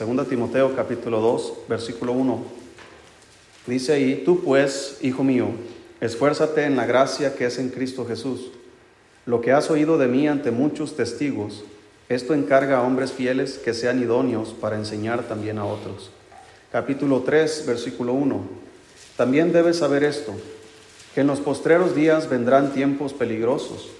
2 Timoteo capítulo 2, versículo 1. Dice ahí, tú pues, hijo mío, esfuérzate en la gracia que es en Cristo Jesús. Lo que has oído de mí ante muchos testigos, esto encarga a hombres fieles que sean idóneos para enseñar también a otros. Capítulo 3, versículo 1. También debes saber esto, que en los postreros días vendrán tiempos peligrosos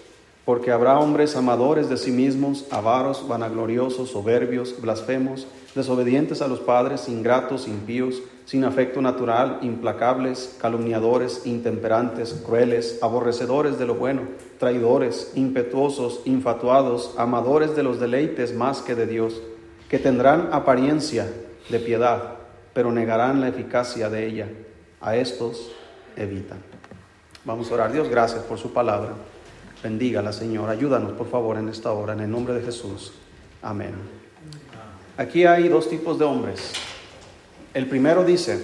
porque habrá hombres amadores de sí mismos, avaros, vanagloriosos, soberbios, blasfemos, desobedientes a los padres, ingratos, impíos, sin afecto natural, implacables, calumniadores, intemperantes, crueles, aborrecedores de lo bueno, traidores, impetuosos, infatuados, amadores de los deleites más que de Dios, que tendrán apariencia de piedad, pero negarán la eficacia de ella. A estos evitan. Vamos a orar. Dios, gracias por su palabra. Bendígala, Señor. Ayúdanos, por favor, en esta hora, en el nombre de Jesús. Amén. Aquí hay dos tipos de hombres. El primero dice,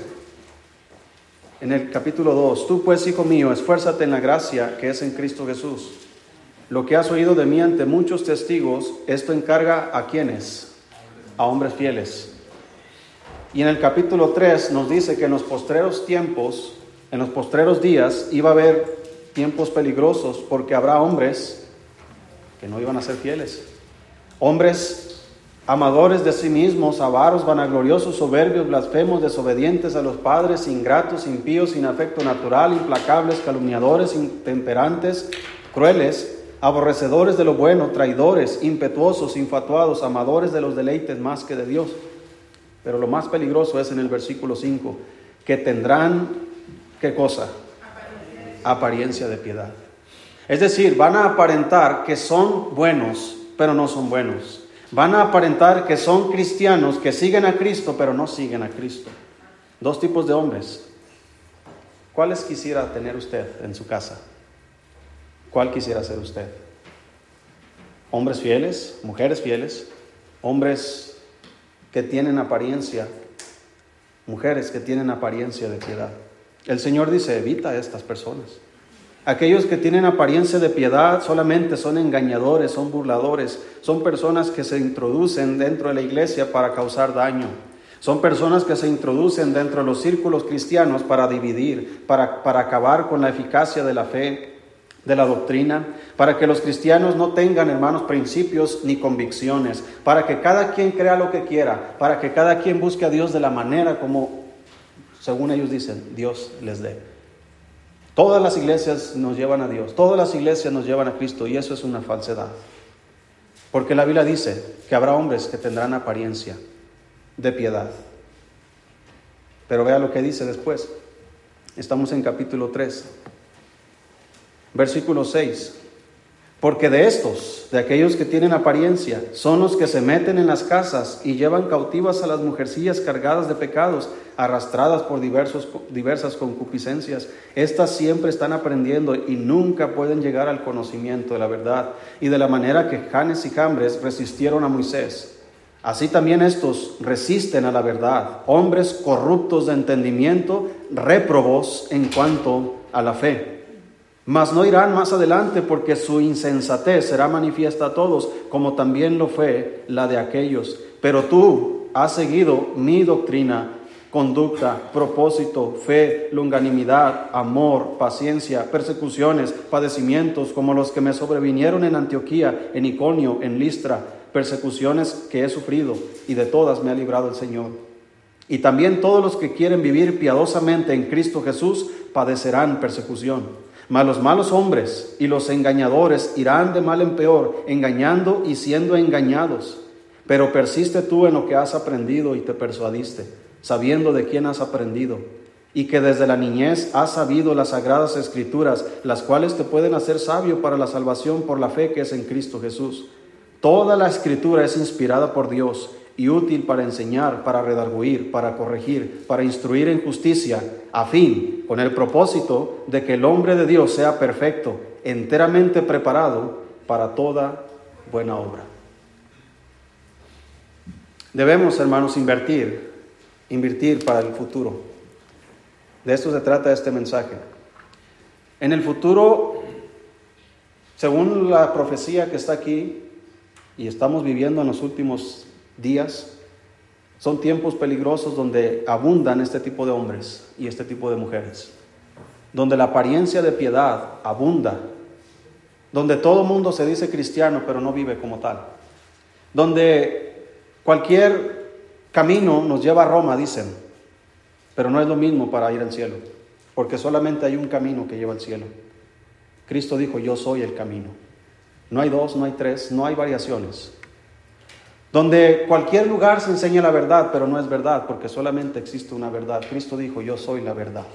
en el capítulo 2, tú pues, hijo mío, esfuérzate en la gracia que es en Cristo Jesús. Lo que has oído de mí ante muchos testigos, esto encarga a quienes? A hombres fieles. Y en el capítulo 3 nos dice que en los postreros tiempos, en los postreros días, iba a haber tiempos peligrosos porque habrá hombres que no iban a ser fieles. Hombres amadores de sí mismos, avaros, vanagloriosos, soberbios, blasfemos, desobedientes a los padres, ingratos, impíos, sin afecto natural, implacables, calumniadores, intemperantes, crueles, aborrecedores de lo bueno, traidores, impetuosos, infatuados, amadores de los deleites más que de Dios. Pero lo más peligroso es en el versículo 5, que tendrán, ¿qué cosa? Apariencia de piedad. Es decir, van a aparentar que son buenos, pero no son buenos. Van a aparentar que son cristianos, que siguen a Cristo, pero no siguen a Cristo. Dos tipos de hombres. ¿Cuáles quisiera tener usted en su casa? ¿Cuál quisiera ser usted? Hombres fieles, mujeres fieles, hombres que tienen apariencia, mujeres que tienen apariencia de piedad. El Señor dice, evita a estas personas. Aquellos que tienen apariencia de piedad solamente son engañadores, son burladores, son personas que se introducen dentro de la iglesia para causar daño. Son personas que se introducen dentro de los círculos cristianos para dividir, para, para acabar con la eficacia de la fe, de la doctrina, para que los cristianos no tengan, hermanos, principios ni convicciones, para que cada quien crea lo que quiera, para que cada quien busque a Dios de la manera como según ellos dicen, Dios les dé. Todas las iglesias nos llevan a Dios, todas las iglesias nos llevan a Cristo y eso es una falsedad. Porque la Biblia dice que habrá hombres que tendrán apariencia de piedad. Pero vea lo que dice después. Estamos en capítulo 3, versículo 6. Porque de estos, de aquellos que tienen apariencia, son los que se meten en las casas y llevan cautivas a las mujercillas cargadas de pecados, arrastradas por diversos, diversas concupiscencias. Estas siempre están aprendiendo y nunca pueden llegar al conocimiento de la verdad. Y de la manera que Janes y Jambres resistieron a Moisés, así también estos resisten a la verdad, hombres corruptos de entendimiento, réprobos en cuanto a la fe. Mas no irán más adelante porque su insensatez será manifiesta a todos, como también lo fue la de aquellos. Pero tú has seguido mi doctrina, conducta, propósito, fe, longanimidad, amor, paciencia, persecuciones, padecimientos, como los que me sobrevinieron en Antioquía, en Iconio, en Listra, persecuciones que he sufrido, y de todas me ha librado el Señor. Y también todos los que quieren vivir piadosamente en Cristo Jesús padecerán persecución. Mas los malos hombres y los engañadores irán de mal en peor, engañando y siendo engañados. Pero persiste tú en lo que has aprendido y te persuadiste, sabiendo de quién has aprendido, y que desde la niñez has sabido las sagradas escrituras, las cuales te pueden hacer sabio para la salvación por la fe que es en Cristo Jesús. Toda la escritura es inspirada por Dios y útil para enseñar, para redarguir, para corregir, para instruir en justicia, a fin, con el propósito de que el hombre de Dios sea perfecto, enteramente preparado para toda buena obra. Debemos, hermanos, invertir, invertir para el futuro. De esto se trata este mensaje. En el futuro, según la profecía que está aquí, y estamos viviendo en los últimos días, Son tiempos peligrosos donde abundan este tipo de hombres y este tipo de mujeres. Donde la apariencia de piedad abunda. Donde todo mundo se dice cristiano pero no vive como tal. Donde cualquier camino nos lleva a Roma, dicen. Pero no es lo mismo para ir al cielo. Porque solamente hay un camino que lleva al cielo. Cristo dijo, yo soy el camino. No hay dos, no hay tres, no hay variaciones. Donde cualquier lugar se enseña la verdad, pero no es verdad, porque solamente existe una verdad. Cristo dijo, yo soy la verdad.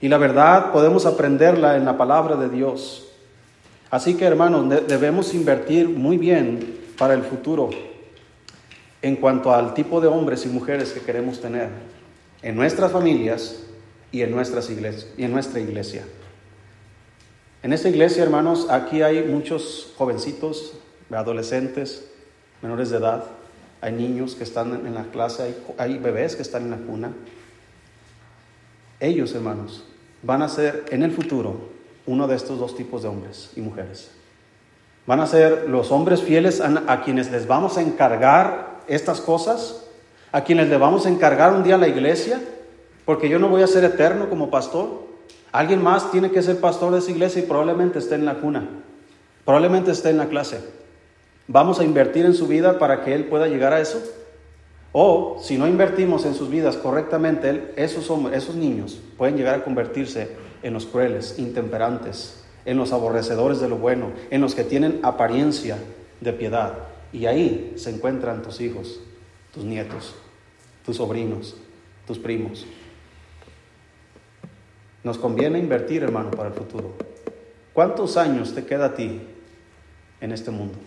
Y la verdad podemos aprenderla en la palabra de Dios. Así que hermanos, debemos invertir muy bien para el futuro en cuanto al tipo de hombres y mujeres que queremos tener en nuestras familias y en, nuestras iglesias, nuestra iglesia. En esta iglesia, hermanos, aquí hay muchos jovencitos, adolescentes, menores de edad, hay niños que están en la clase, hay, bebés que están en la cuna. Ellos, hermanos, van a ser en el futuro uno de estos dos tipos de hombres y mujeres. Van a ser los hombres fieles a, quienes les vamos a encargar estas cosas, a quienes les vamos a encargar un día la iglesia, porque yo no voy a ser eterno como pastor, Alguien más tiene que ser pastor de esa iglesia y probablemente esté en la cuna, probablemente esté en la clase. ¿Vamos a invertir en su vida para que él pueda llegar a eso? O si no invertimos en sus vidas correctamente, esos, esos niños pueden llegar a convertirse en los crueles, intemperantes, en los aborrecedores de lo bueno, en los que tienen apariencia de piedad. Y ahí se encuentran tus hijos, tus nietos, tus sobrinos, tus primos. Nos conviene invertir, hermano, para el futuro. ¿Cuántos años te queda a ti en este mundo?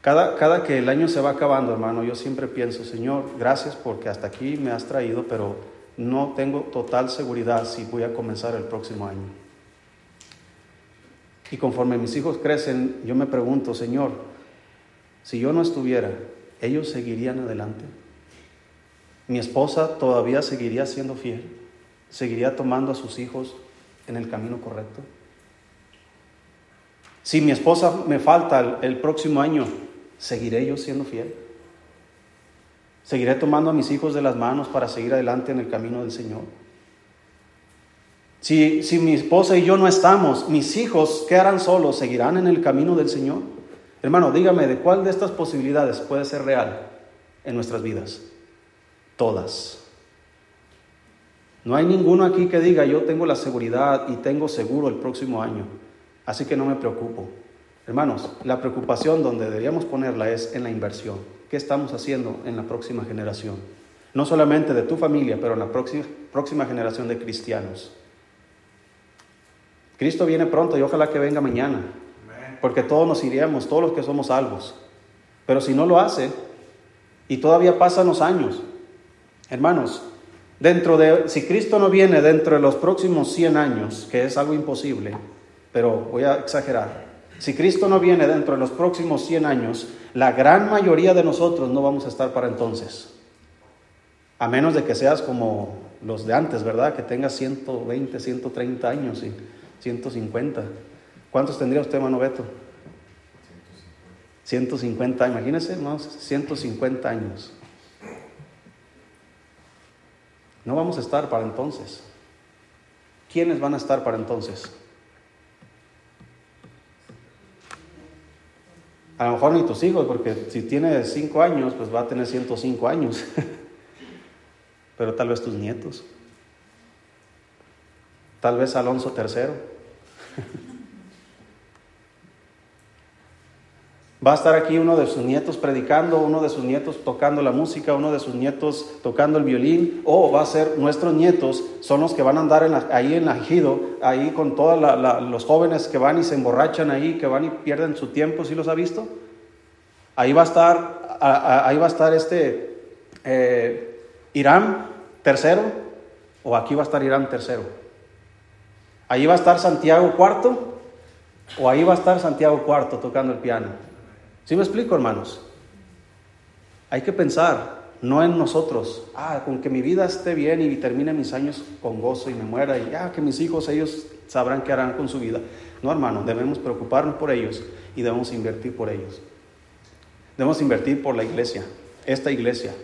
Cada, cada que el año se va acabando, hermano, yo siempre pienso, Señor, gracias porque hasta aquí me has traído, pero no tengo total seguridad si voy a comenzar el próximo año. Y conforme mis hijos crecen, yo me pregunto, Señor, si yo no estuviera, ¿ellos seguirían adelante? ¿Mi esposa todavía seguiría siendo fiel? ¿Seguiría tomando a sus hijos en el camino correcto? Si mi esposa me falta el, próximo año, ¿seguiré yo siendo fiel? ¿Seguiré tomando a mis hijos de las manos para seguir adelante en el camino del Señor? Si, si mi esposa y yo no estamos, mis hijos, ¿qué harán solos? ¿Seguirán en el camino del Señor? Hermano, dígame, ¿de cuál de estas posibilidades puede ser real en nuestras vidas? Todas. No hay ninguno aquí que diga yo tengo la seguridad y tengo seguro el próximo año, así que no me preocupo. Hermanos, la preocupación donde deberíamos ponerla es en la inversión. ¿Qué estamos haciendo en la próxima generación? No solamente de tu familia, pero en la próxima, próxima generación de cristianos. Cristo viene pronto y ojalá que venga mañana, porque todos nos iríamos, todos los que somos salvos. Pero si no lo hace y todavía pasan los años, hermanos, Dentro de, si Cristo no viene dentro de los próximos 100 años, que es algo imposible, pero voy a exagerar, si Cristo no viene dentro de los próximos 100 años, la gran mayoría de nosotros no vamos a estar para entonces. A menos de que seas como los de antes, ¿verdad? Que tengas 120, 130 años y 150. ¿Cuántos tendría usted, Mano Beto? 150, imagínense, ¿no? 150 años. No vamos a estar para entonces. ¿Quiénes van a estar para entonces? A lo mejor ni tus hijos, porque si tiene cinco años, pues va a tener 105 años. Pero tal vez tus nietos. Tal vez Alonso III. Va a estar aquí uno de sus nietos predicando, uno de sus nietos tocando la música, uno de sus nietos tocando el violín, o va a ser nuestros nietos, son los que van a andar ahí en Ajido, ahí con todos los jóvenes que van y se emborrachan ahí, que van y pierden su tiempo, ¿sí los ha visto? Ahí va a estar, ahí va a estar este eh, Irán tercero, o aquí va a estar Irán tercero. Ahí va a estar Santiago cuarto, o ahí va a estar Santiago cuarto tocando el piano. ¿Sí me explico, hermanos? Hay que pensar, no en nosotros. Ah, con que mi vida esté bien y termine mis años con gozo y me muera y ya que mis hijos, ellos sabrán qué harán con su vida. No, hermano, debemos preocuparnos por ellos y debemos invertir por ellos. Debemos invertir por la iglesia, esta iglesia.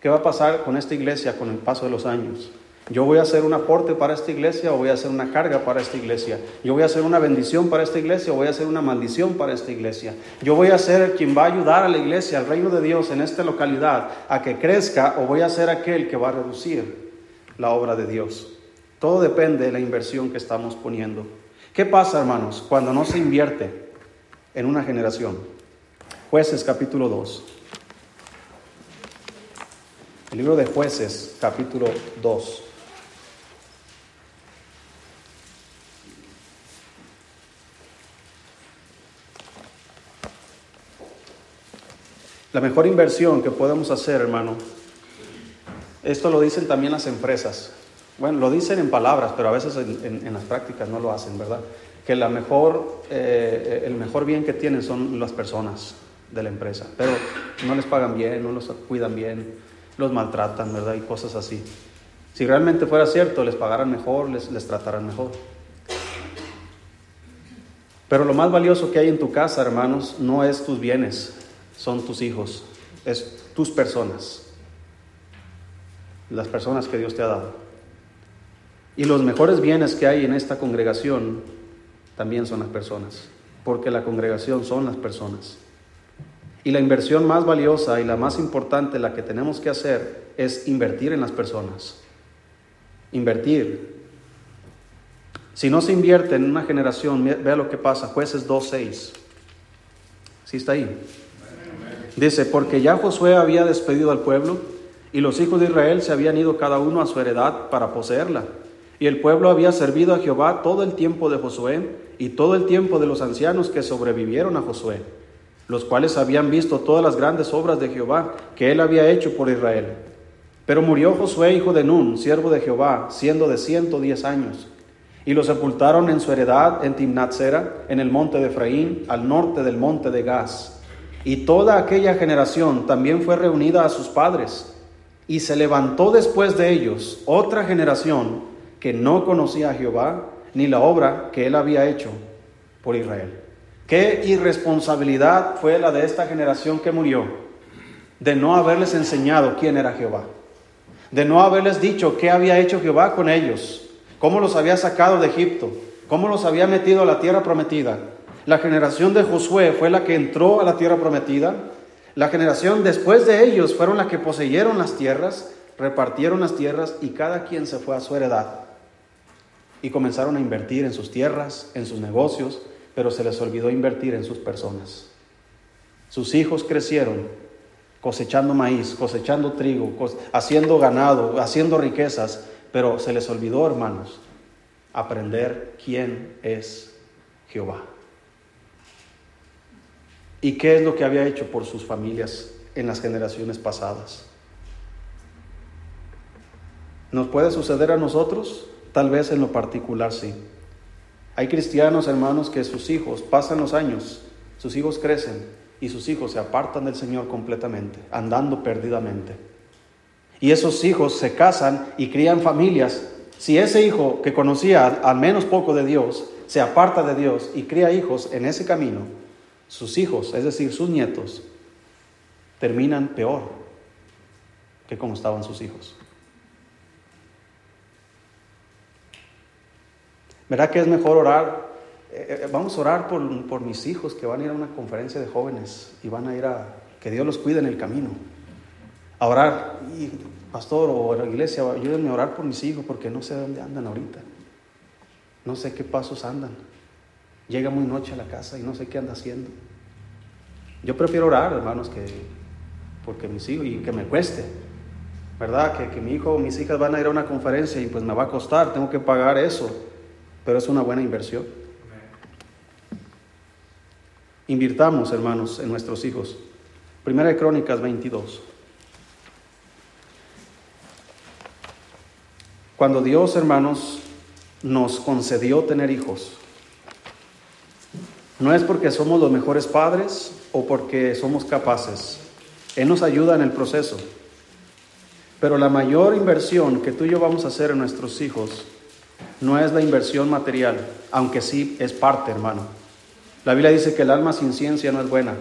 ¿Qué va a pasar con esta iglesia con el paso de los años? Yo voy a hacer un aporte para esta iglesia o voy a hacer una carga para esta iglesia. Yo voy a hacer una bendición para esta iglesia o voy a hacer una maldición para esta iglesia. Yo voy a ser quien va a ayudar a la iglesia, al reino de Dios en esta localidad a que crezca o voy a ser aquel que va a reducir la obra de Dios. Todo depende de la inversión que estamos poniendo. ¿Qué pasa, hermanos, cuando no se invierte en una generación? Jueces capítulo 2. El libro de jueces capítulo 2. La mejor inversión que podemos hacer, hermano, esto lo dicen también las empresas. Bueno, lo dicen en palabras, pero a veces en, las prácticas no lo hacen, ¿verdad? Que la mejor, eh, el mejor bien que tienen son las personas de la empresa, pero no les pagan bien, no los cuidan bien, los maltratan, ¿verdad? Y cosas así. Si realmente fuera cierto, les pagaran mejor, les, les trataran mejor. Pero lo más valioso que hay en tu casa, hermanos, no es tus bienes, son tus hijos, es tus personas, las personas que Dios te ha dado. Y los mejores bienes que hay en esta congregación también son las personas, porque la congregación son las personas. Y la inversión más valiosa y la más importante, la que tenemos que hacer, es invertir en las personas. Invertir. Si no se invierte en una generación, vea lo que pasa, jueces 2.6. ¿Sí está ahí? Dice, porque ya Josué había despedido al pueblo y los hijos de Israel se habían ido cada uno a su heredad para poseerla. Y el pueblo había servido a Jehová todo el tiempo de Josué y todo el tiempo de los ancianos que sobrevivieron a Josué, los cuales habían visto todas las grandes obras de Jehová que él había hecho por Israel. Pero murió Josué, hijo de Nun, siervo de Jehová, siendo de ciento diez años. Y lo sepultaron en su heredad en Timnatsera, en el monte de Efraín, al norte del monte de Gaz. Y toda aquella generación también fue reunida a sus padres. Y se levantó después de ellos otra generación que no conocía a Jehová ni la obra que él había hecho por Israel. Qué irresponsabilidad fue la de esta generación que murió, de no haberles enseñado quién era Jehová, de no haberles dicho qué había hecho Jehová con ellos, cómo los había sacado de Egipto, cómo los había metido a la tierra prometida, la generación de Josué fue la que entró a la tierra prometida. La generación después de ellos fueron las que poseyeron las tierras, repartieron las tierras y cada quien se fue a su heredad. Y comenzaron a invertir en sus tierras, en sus negocios, pero se les olvidó invertir en sus personas. Sus hijos crecieron cosechando maíz, cosechando trigo, haciendo ganado, haciendo riquezas, pero se les olvidó, hermanos, aprender quién es Jehová. ¿Y qué es lo que había hecho por sus familias en las generaciones pasadas? ¿Nos puede suceder a nosotros? Tal vez en lo particular sí. Hay cristianos, hermanos, que sus hijos pasan los años, sus hijos crecen y sus hijos se apartan del Señor completamente, andando perdidamente. Y esos hijos se casan y crían familias. Si ese hijo que conocía al menos poco de Dios se aparta de Dios y cría hijos en ese camino, sus hijos, es decir, sus nietos, terminan peor que como estaban sus hijos. ¿Verdad que es mejor orar? Eh, eh, vamos a orar por, por, mis hijos que van a ir a una conferencia de jóvenes y van a ir a que Dios los cuide en el camino. A orar, y, pastor o la iglesia, ayúdenme a orar por mis hijos porque no sé dónde andan ahorita. No sé qué pasos andan. Llega muy noche a la casa y no sé qué anda haciendo. Yo prefiero orar, hermanos, que porque mis hijos, y que me cueste, ¿verdad? Que, que mi hijo o mis hijas van a ir a una conferencia y pues me va a costar, tengo que pagar eso, pero es una buena inversión. Invirtamos, hermanos, en nuestros hijos. Primera de Crónicas 22. Cuando Dios, hermanos, nos concedió tener hijos, no es porque somos los mejores padres o porque somos capaces. Él nos ayuda en el proceso. Pero la mayor inversión que tú y yo vamos a hacer en nuestros hijos no es la inversión material, aunque sí es parte, hermano. La Biblia dice que el alma sin ciencia no es buena.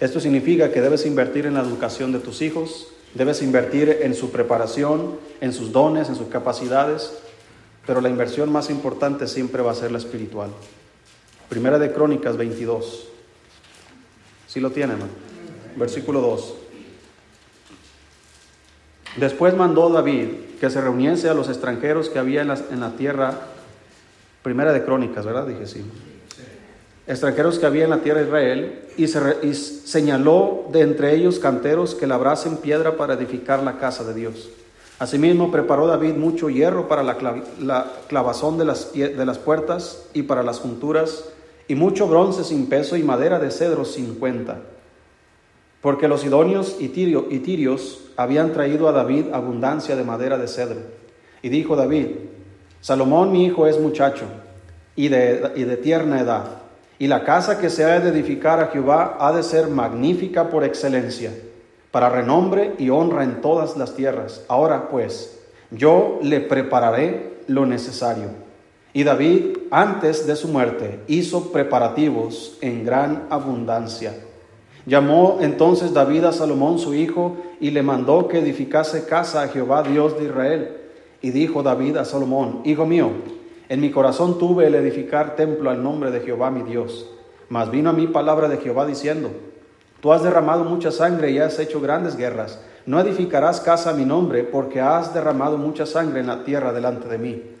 Esto significa que debes invertir en la educación de tus hijos, debes invertir en su preparación, en sus dones, en sus capacidades, pero la inversión más importante siempre va a ser la espiritual. Primera de Crónicas 22. Si lo tienen, ¿no? Versículo 2. Después mandó David que se reuniese a los extranjeros que había en la, en la tierra, primera de Crónicas, ¿verdad? Dije sí. Extranjeros que había en la tierra de Israel, y, se señaló de entre ellos canteros que labrasen piedra para edificar la casa de Dios. Asimismo preparó David mucho hierro para la, la clavazón de las, de las puertas y para las junturas, y mucho bronce sin peso y madera de cedro sin cuenta. Porque los idóneos y tirios habían traído a David abundancia de madera de cedro. Y dijo David, Salomón mi hijo es muchacho y de, y de tierna edad, y la casa que se ha de edificar a Jehová ha de ser magnífica por excelencia, para renombre y honra en todas las tierras. Ahora pues, yo le prepararé lo necesario. Y David, antes de su muerte, hizo preparativos en gran abundancia. Llamó entonces David a Salomón su hijo y le mandó que edificase casa a Jehová Dios de Israel. Y dijo David a Salomón, Hijo mío, en mi corazón tuve el edificar templo al nombre de Jehová mi Dios. Mas vino a mí palabra de Jehová diciendo, Tú has derramado mucha sangre y has hecho grandes guerras. No edificarás casa a mi nombre, porque has derramado mucha sangre en la tierra delante de mí.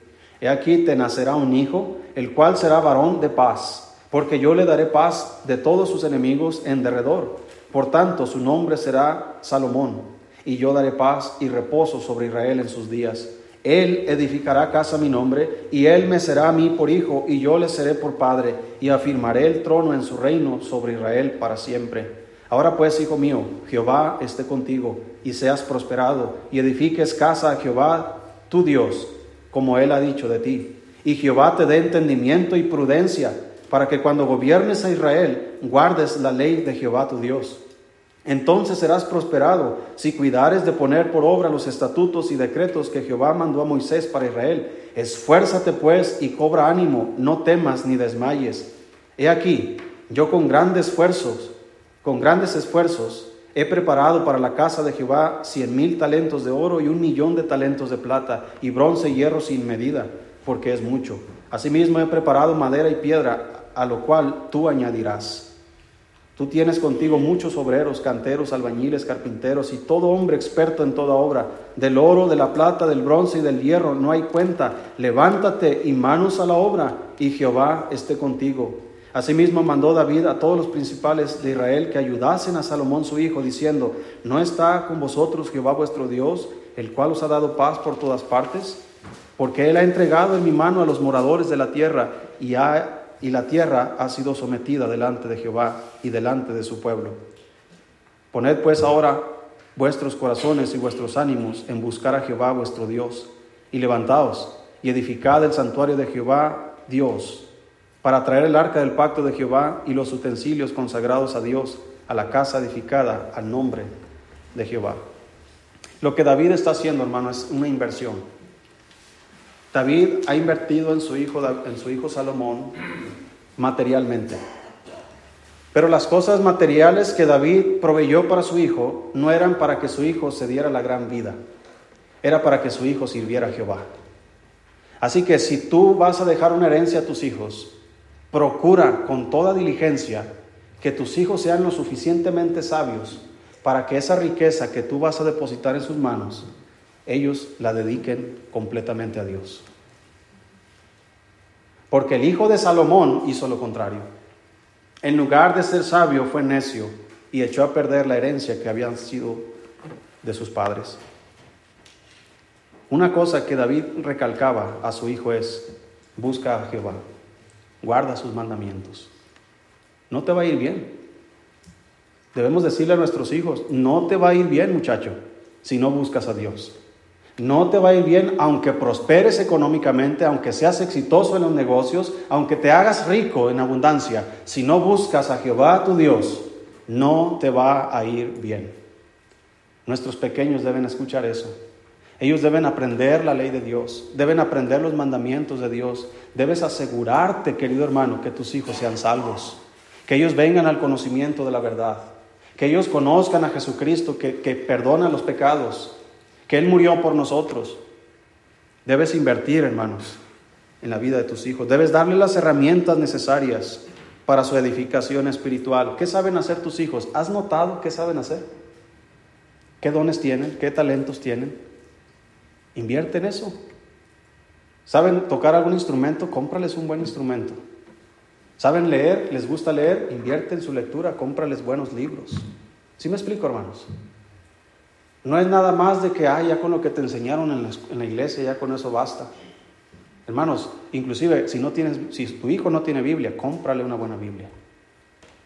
He aquí te nacerá un hijo, el cual será varón de paz, porque yo le daré paz de todos sus enemigos en derredor. Por tanto, su nombre será Salomón, y yo daré paz y reposo sobre Israel en sus días. Él edificará casa a mi nombre, y él me será a mí por hijo, y yo le seré por padre, y afirmaré el trono en su reino sobre Israel para siempre. Ahora pues, hijo mío, Jehová esté contigo, y seas prosperado, y edifiques casa a Jehová tu Dios, como él ha dicho de ti. Y Jehová te dé entendimiento y prudencia, para que cuando gobiernes a Israel, guardes la ley de Jehová tu Dios. Entonces serás prosperado si cuidares de poner por obra los estatutos y decretos que Jehová mandó a Moisés para Israel. Esfuérzate pues y cobra ánimo, no temas ni desmayes. He aquí, yo con grandes esfuerzos, con grandes esfuerzos, he preparado para la casa de Jehová cien mil talentos de oro y un millón de talentos de plata y bronce y hierro sin medida, porque es mucho. Asimismo he preparado madera y piedra, a lo cual tú añadirás. Tú tienes contigo muchos obreros, canteros, albañiles, carpinteros y todo hombre experto en toda obra. Del oro, de la plata, del bronce y del hierro no hay cuenta. Levántate y manos a la obra, y Jehová esté contigo. Asimismo mandó David a todos los principales de Israel que ayudasen a Salomón su hijo, diciendo, ¿no está con vosotros Jehová vuestro Dios, el cual os ha dado paz por todas partes? Porque él ha entregado en mi mano a los moradores de la tierra y ha y la tierra ha sido sometida delante de Jehová y delante de su pueblo. Poned pues ahora vuestros corazones y vuestros ánimos en buscar a Jehová vuestro Dios, y levantaos y edificad el santuario de Jehová Dios, para traer el arca del pacto de Jehová y los utensilios consagrados a Dios, a la casa edificada al nombre de Jehová. Lo que David está haciendo, hermano, es una inversión. David ha invertido en su hijo, en su hijo Salomón materialmente. Pero las cosas materiales que David proveyó para su hijo no eran para que su hijo se diera la gran vida, era para que su hijo sirviera a Jehová. Así que si tú vas a dejar una herencia a tus hijos, procura con toda diligencia que tus hijos sean lo suficientemente sabios para que esa riqueza que tú vas a depositar en sus manos ellos la dediquen completamente a Dios. Porque el hijo de Salomón hizo lo contrario. En lugar de ser sabio fue necio y echó a perder la herencia que habían sido de sus padres. Una cosa que David recalcaba a su hijo es, busca a Jehová, guarda sus mandamientos. No te va a ir bien. Debemos decirle a nuestros hijos, no te va a ir bien muchacho si no buscas a Dios. No te va a ir bien aunque prosperes económicamente, aunque seas exitoso en los negocios, aunque te hagas rico en abundancia. Si no buscas a Jehová tu Dios, no te va a ir bien. Nuestros pequeños deben escuchar eso. Ellos deben aprender la ley de Dios, deben aprender los mandamientos de Dios. Debes asegurarte, querido hermano, que tus hijos sean salvos, que ellos vengan al conocimiento de la verdad. que ellos conozcan a Jesucristo, que, que perdona los pecados, que Él murió por nosotros. Debes invertir, hermanos, en la vida de tus hijos. Debes darle las herramientas necesarias para su edificación espiritual. ¿Qué saben hacer tus hijos? ¿Has notado qué saben hacer? ¿Qué dones tienen? ¿Qué talentos tienen? Invierte en eso. ¿Saben tocar algún instrumento? Cómprales un buen instrumento. ¿Saben leer? ¿Les gusta leer? Invierte en su lectura, cómprales buenos libros. ¿Sí me explico, hermanos? No es nada más de que, ah, ya con lo que te enseñaron en la, en la iglesia, ya con eso basta. Hermanos, inclusive si no tienes, si tu hijo no tiene Biblia, cómprale una buena Biblia,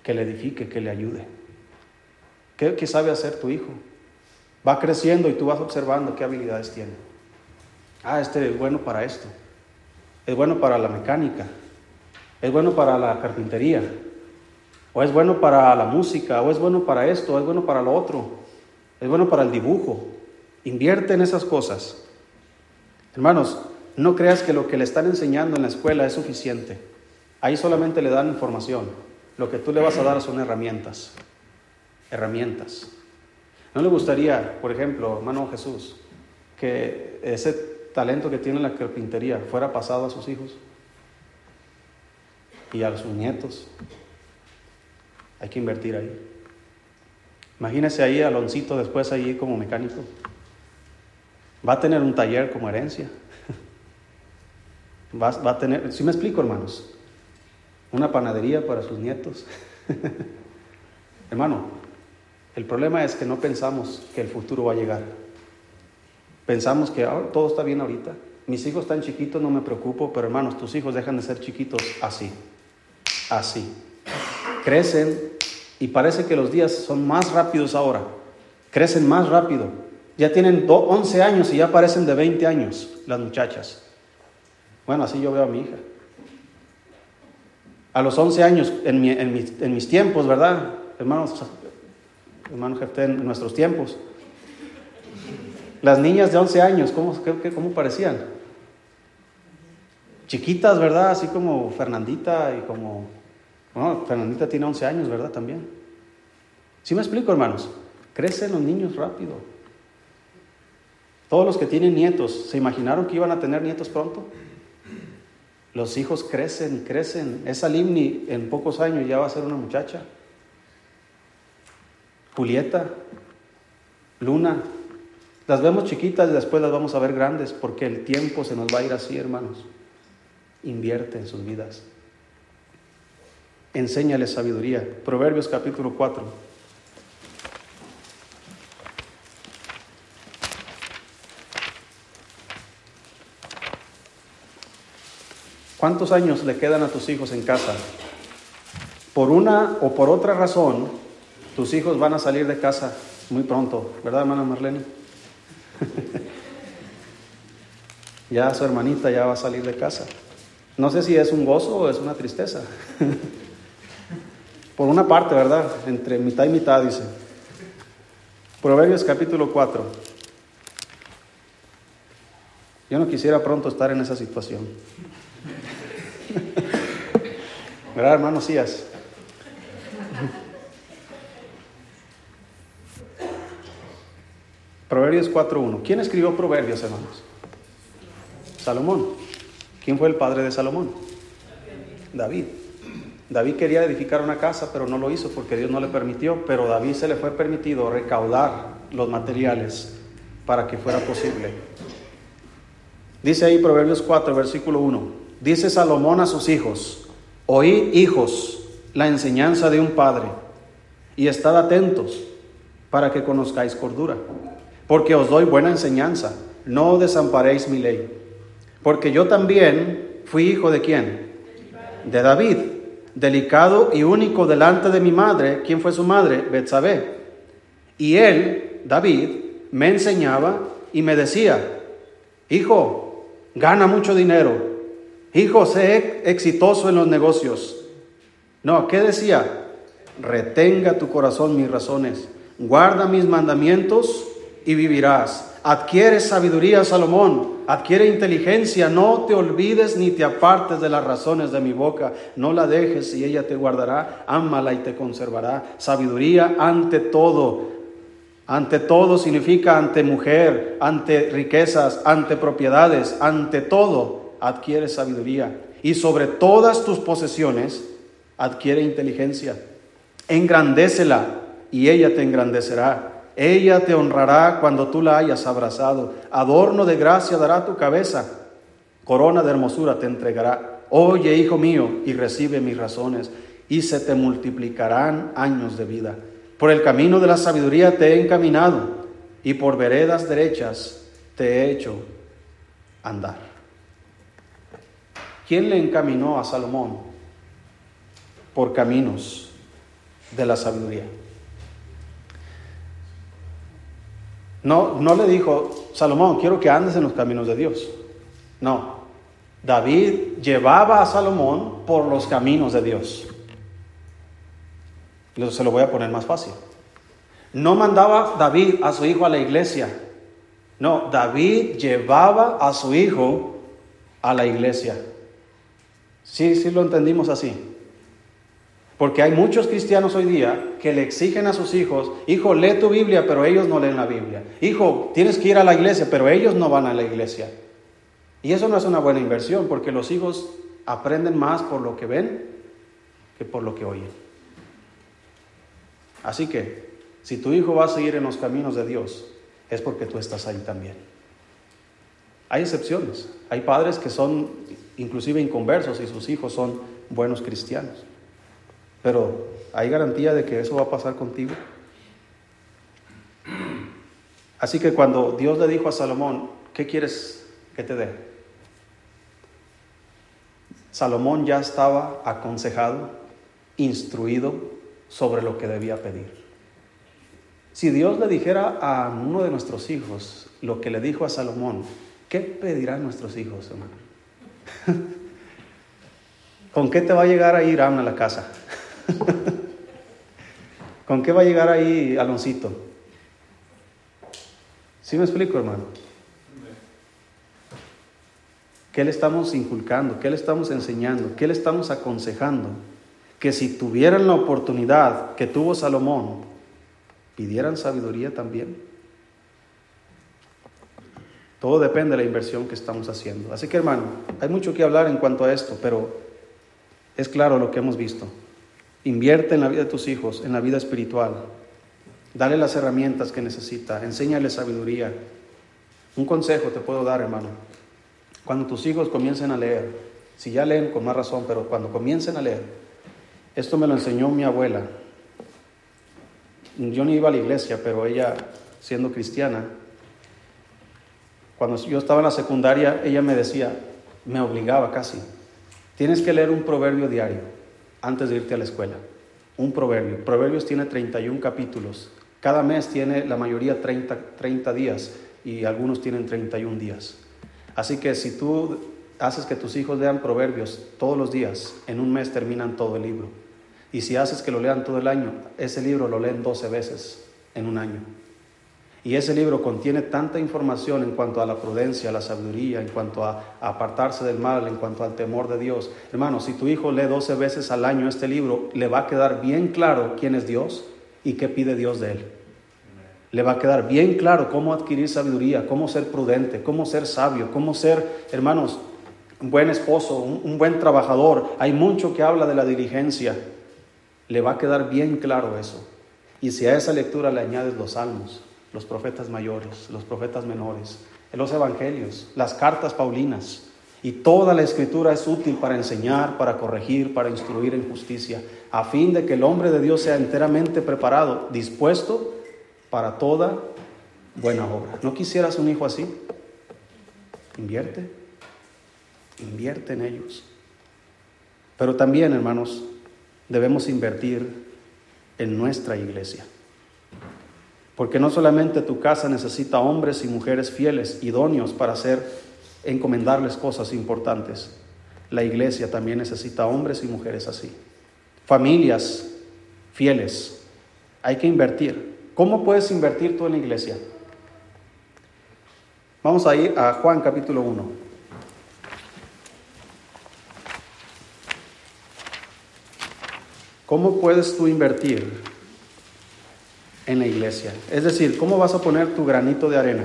que le edifique, que le ayude. ¿Qué, qué sabe hacer tu hijo? Va creciendo y tú vas observando qué habilidades tiene. Ah, este es bueno para esto, es bueno para la mecánica, es bueno para la carpintería, o es bueno para la música, o es bueno para esto, o es bueno para lo otro, es bueno para el dibujo. Invierte en esas cosas. Hermanos, no creas que lo que le están enseñando en la escuela es suficiente. Ahí solamente le dan información. Lo que tú le vas a dar son herramientas. Herramientas. ¿No le gustaría, por ejemplo, hermano Jesús, que ese talento que tiene la carpintería fuera pasado a sus hijos y a sus nietos? Hay que invertir ahí. Imagínese ahí Aloncito después ahí como mecánico. Va a tener un taller como herencia. Va, a tener, si me explico, hermanos, una panadería para sus nietos. Hermano, el problema es que no pensamos que el futuro va a llegar. Pensamos que todo está bien ahorita. Mis hijos están chiquitos, no me preocupo, pero hermanos, tus hijos dejan de ser chiquitos así, así. Crecen y parece que los días son más rápidos ahora. Crecen más rápido. Ya tienen 11 años y ya parecen de 20 años las muchachas. Bueno, así yo veo a mi hija. A los 11 años, en, mis, tiempos, ¿verdad? Hermanos, hermano Jefté, en nuestros tiempos. Las niñas de 11 años, ¿cómo, cómo parecían? Chiquitas, ¿verdad? Así como Fernandita y como... Bueno, Fernandita tiene 11 años, ¿verdad? También. ¿Sí me explico, hermanos? Crecen los niños rápido. Todos los que tienen nietos, ¿se imaginaron que iban a tener nietos pronto? Los hijos crecen crecen. Esa Limni en pocos años ya va a ser una muchacha. Julieta, Luna, las vemos chiquitas y después las vamos a ver grandes porque el tiempo se nos va a ir así, hermanos. Invierte en sus vidas. Enséñales sabiduría. Proverbios capítulo 4. ¿Cuántos años le quedan a tus hijos en casa? Por una o por otra razón, tus hijos van a salir de casa muy pronto, ¿verdad, hermana Marlene? ya su hermanita ya va a salir de casa. No sé si es un gozo o es una tristeza. por una parte, ¿verdad? Entre mitad y mitad, dice. Proverbios capítulo 4. Yo no quisiera pronto estar en esa situación. ¿Verdad, hermano Cías? Proverbios 4.1. ¿Quién escribió Proverbios, hermanos? Salomón. ¿Quién fue el padre de Salomón? David. David quería edificar una casa, pero no lo hizo porque Dios no le permitió. Pero David se le fue permitido recaudar los materiales para que fuera posible. Dice ahí Proverbios 4, versículo 1. Dice Salomón a sus hijos, oíd hijos la enseñanza de un padre y estad atentos para que conozcáis cordura, porque os doy buena enseñanza, no desamparéis mi ley, porque yo también fui hijo de quién? De David, delicado y único delante de mi madre, ¿quién fue su madre? Betsabé. Y él, David, me enseñaba y me decía, hijo, gana mucho dinero Hijo, sé exitoso en los negocios. No, ¿qué decía? Retenga tu corazón mis razones, guarda mis mandamientos y vivirás. Adquiere sabiduría, Salomón. Adquiere inteligencia. No te olvides ni te apartes de las razones de mi boca. No la dejes y ella te guardará. Ámala y te conservará. Sabiduría ante todo. Ante todo significa ante mujer, ante riquezas, ante propiedades, ante todo adquiere sabiduría. Y sobre todas tus posesiones adquiere inteligencia. Engrandécela y ella te engrandecerá. Ella te honrará cuando tú la hayas abrazado. Adorno de gracia dará tu cabeza. Corona de hermosura te entregará. Oye, hijo mío, y recibe mis razones, y se te multiplicarán años de vida. Por el camino de la sabiduría te he encaminado y por veredas derechas te he hecho andar. ¿Quién le encaminó a Salomón? Por caminos de la sabiduría. No, no le dijo, Salomón, quiero que andes en los caminos de Dios. No, David llevaba a Salomón por los caminos de Dios. Se lo voy a poner más fácil. No mandaba David a su hijo a la iglesia. No, David llevaba a su hijo a la iglesia. Sí, sí lo entendimos así. Porque hay muchos cristianos hoy día que le exigen a sus hijos, hijo, lee tu Biblia, pero ellos no leen la Biblia. Hijo, tienes que ir a la iglesia, pero ellos no van a la iglesia. Y eso no es una buena inversión, porque los hijos aprenden más por lo que ven que por lo que oyen. Así que, si tu hijo va a seguir en los caminos de Dios, es porque tú estás ahí también. Hay excepciones. Hay padres que son inclusive inconversos y sus hijos son buenos cristianos. Pero ¿hay garantía de que eso va a pasar contigo? Así que cuando Dios le dijo a Salomón, ¿qué quieres que te dé? Salomón ya estaba aconsejado, instruido sobre lo que debía pedir. Si Dios le dijera a uno de nuestros hijos lo que le dijo a Salomón, ¿qué pedirán nuestros hijos, hermano? ¿Con qué te va a llegar a ir a la casa? ¿Con qué va a llegar ahí Aloncito? ¿Sí me explico, hermano? ¿Qué le estamos inculcando? ¿Qué le estamos enseñando? ¿Qué le estamos aconsejando? que si tuvieran la oportunidad que tuvo Salomón, pidieran sabiduría también. Todo depende de la inversión que estamos haciendo. Así que hermano, hay mucho que hablar en cuanto a esto, pero es claro lo que hemos visto. Invierte en la vida de tus hijos, en la vida espiritual. Dale las herramientas que necesita, enséñale sabiduría. Un consejo te puedo dar, hermano. Cuando tus hijos comiencen a leer, si ya leen con más razón, pero cuando comiencen a leer, esto me lo enseñó mi abuela. Yo no iba a la iglesia, pero ella, siendo cristiana, cuando yo estaba en la secundaria, ella me decía, me obligaba casi, tienes que leer un proverbio diario antes de irte a la escuela. Un proverbio. Proverbios tiene 31 capítulos. Cada mes tiene la mayoría 30, 30 días y algunos tienen 31 días. Así que si tú haces que tus hijos lean proverbios todos los días, en un mes terminan todo el libro. Y si haces que lo lean todo el año, ese libro lo leen 12 veces en un año. Y ese libro contiene tanta información en cuanto a la prudencia, la sabiduría, en cuanto a, apartarse del mal, en cuanto al temor de Dios. Hermano, si tu hijo lee 12 veces al año este libro, le va a quedar bien claro quién es Dios y qué pide Dios de él. Le va a quedar bien claro cómo adquirir sabiduría, cómo ser prudente, cómo ser sabio, cómo ser, hermanos, un buen esposo, un buen trabajador. Hay mucho que habla de la diligencia le va a quedar bien claro eso. Y si a esa lectura le añades los salmos, los profetas mayores, los profetas menores, los evangelios, las cartas paulinas, y toda la escritura es útil para enseñar, para corregir, para instruir en justicia, a fin de que el hombre de Dios sea enteramente preparado, dispuesto para toda buena obra. ¿No quisieras un hijo así? Invierte, invierte en ellos. Pero también, hermanos, debemos invertir en nuestra iglesia. Porque no solamente tu casa necesita hombres y mujeres fieles, idóneos para hacer, encomendarles cosas importantes. La iglesia también necesita hombres y mujeres así. Familias fieles. Hay que invertir. ¿Cómo puedes invertir tú en la iglesia? Vamos a ir a Juan capítulo 1. ¿Cómo puedes tú invertir en la iglesia? Es decir, ¿cómo vas a poner tu granito de arena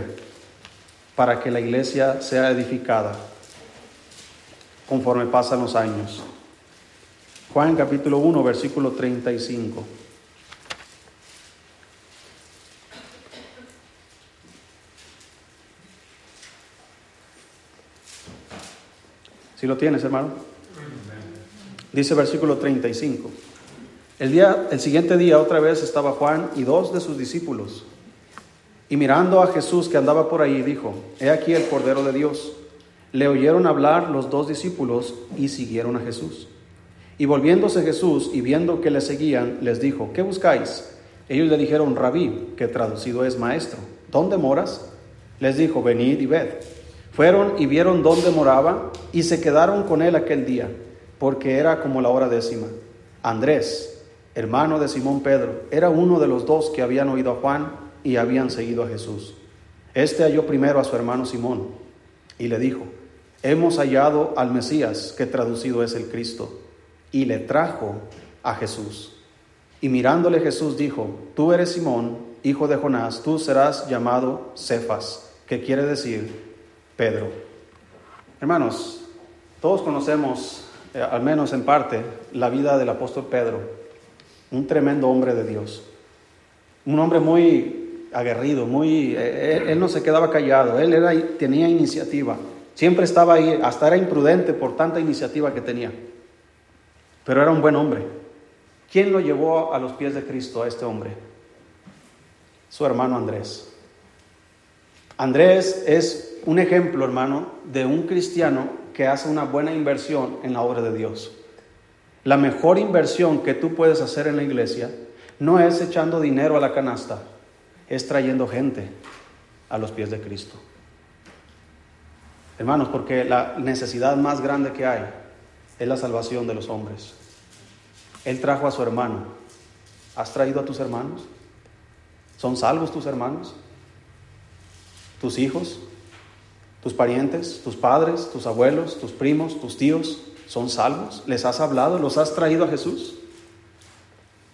para que la iglesia sea edificada conforme pasan los años? Juan capítulo 1, versículo 35. Si lo tienes, hermano. Dice versículo 35. El, día, el siguiente día otra vez estaba Juan y dos de sus discípulos. Y mirando a Jesús que andaba por ahí, dijo, He aquí el Cordero de Dios. Le oyeron hablar los dos discípulos y siguieron a Jesús. Y volviéndose Jesús y viendo que le seguían, les dijo, ¿qué buscáis? Ellos le dijeron, rabí, que traducido es maestro, ¿dónde moras? Les dijo, venid y ved. Fueron y vieron dónde moraba y se quedaron con él aquel día, porque era como la hora décima. Andrés, hermano de Simón Pedro, era uno de los dos que habían oído a Juan y habían seguido a Jesús. Este halló primero a su hermano Simón y le dijo, hemos hallado al Mesías, que traducido es el Cristo, y le trajo a Jesús. Y mirándole Jesús dijo, tú eres Simón, hijo de Jonás, tú serás llamado Cefas, que quiere decir Pedro. Hermanos, todos conocemos, eh, al menos en parte, la vida del apóstol Pedro un tremendo hombre de Dios, un hombre muy aguerrido, muy, eh, él, no se quedaba callado, él era, tenía iniciativa, siempre estaba ahí, hasta era imprudente por tanta iniciativa que tenía, pero era un buen hombre. ¿Quién lo llevó a los pies de Cristo a este hombre? Su hermano Andrés. Andrés es un ejemplo, hermano, de un cristiano que hace una buena inversión en la obra de Dios. La mejor inversión que tú puedes hacer en la iglesia no es echando dinero a la canasta, es trayendo gente a los pies de Cristo. Hermanos, porque la necesidad más grande que hay es la salvación de los hombres. Él trajo a su hermano. ¿Has traído a tus hermanos? ¿Son salvos tus hermanos? ¿Tus hijos? ¿Tus parientes? ¿Tus padres? ¿Tus abuelos? ¿Tus primos? ¿Tus tíos? ¿Son salvos? ¿Les has hablado? ¿Los has traído a Jesús?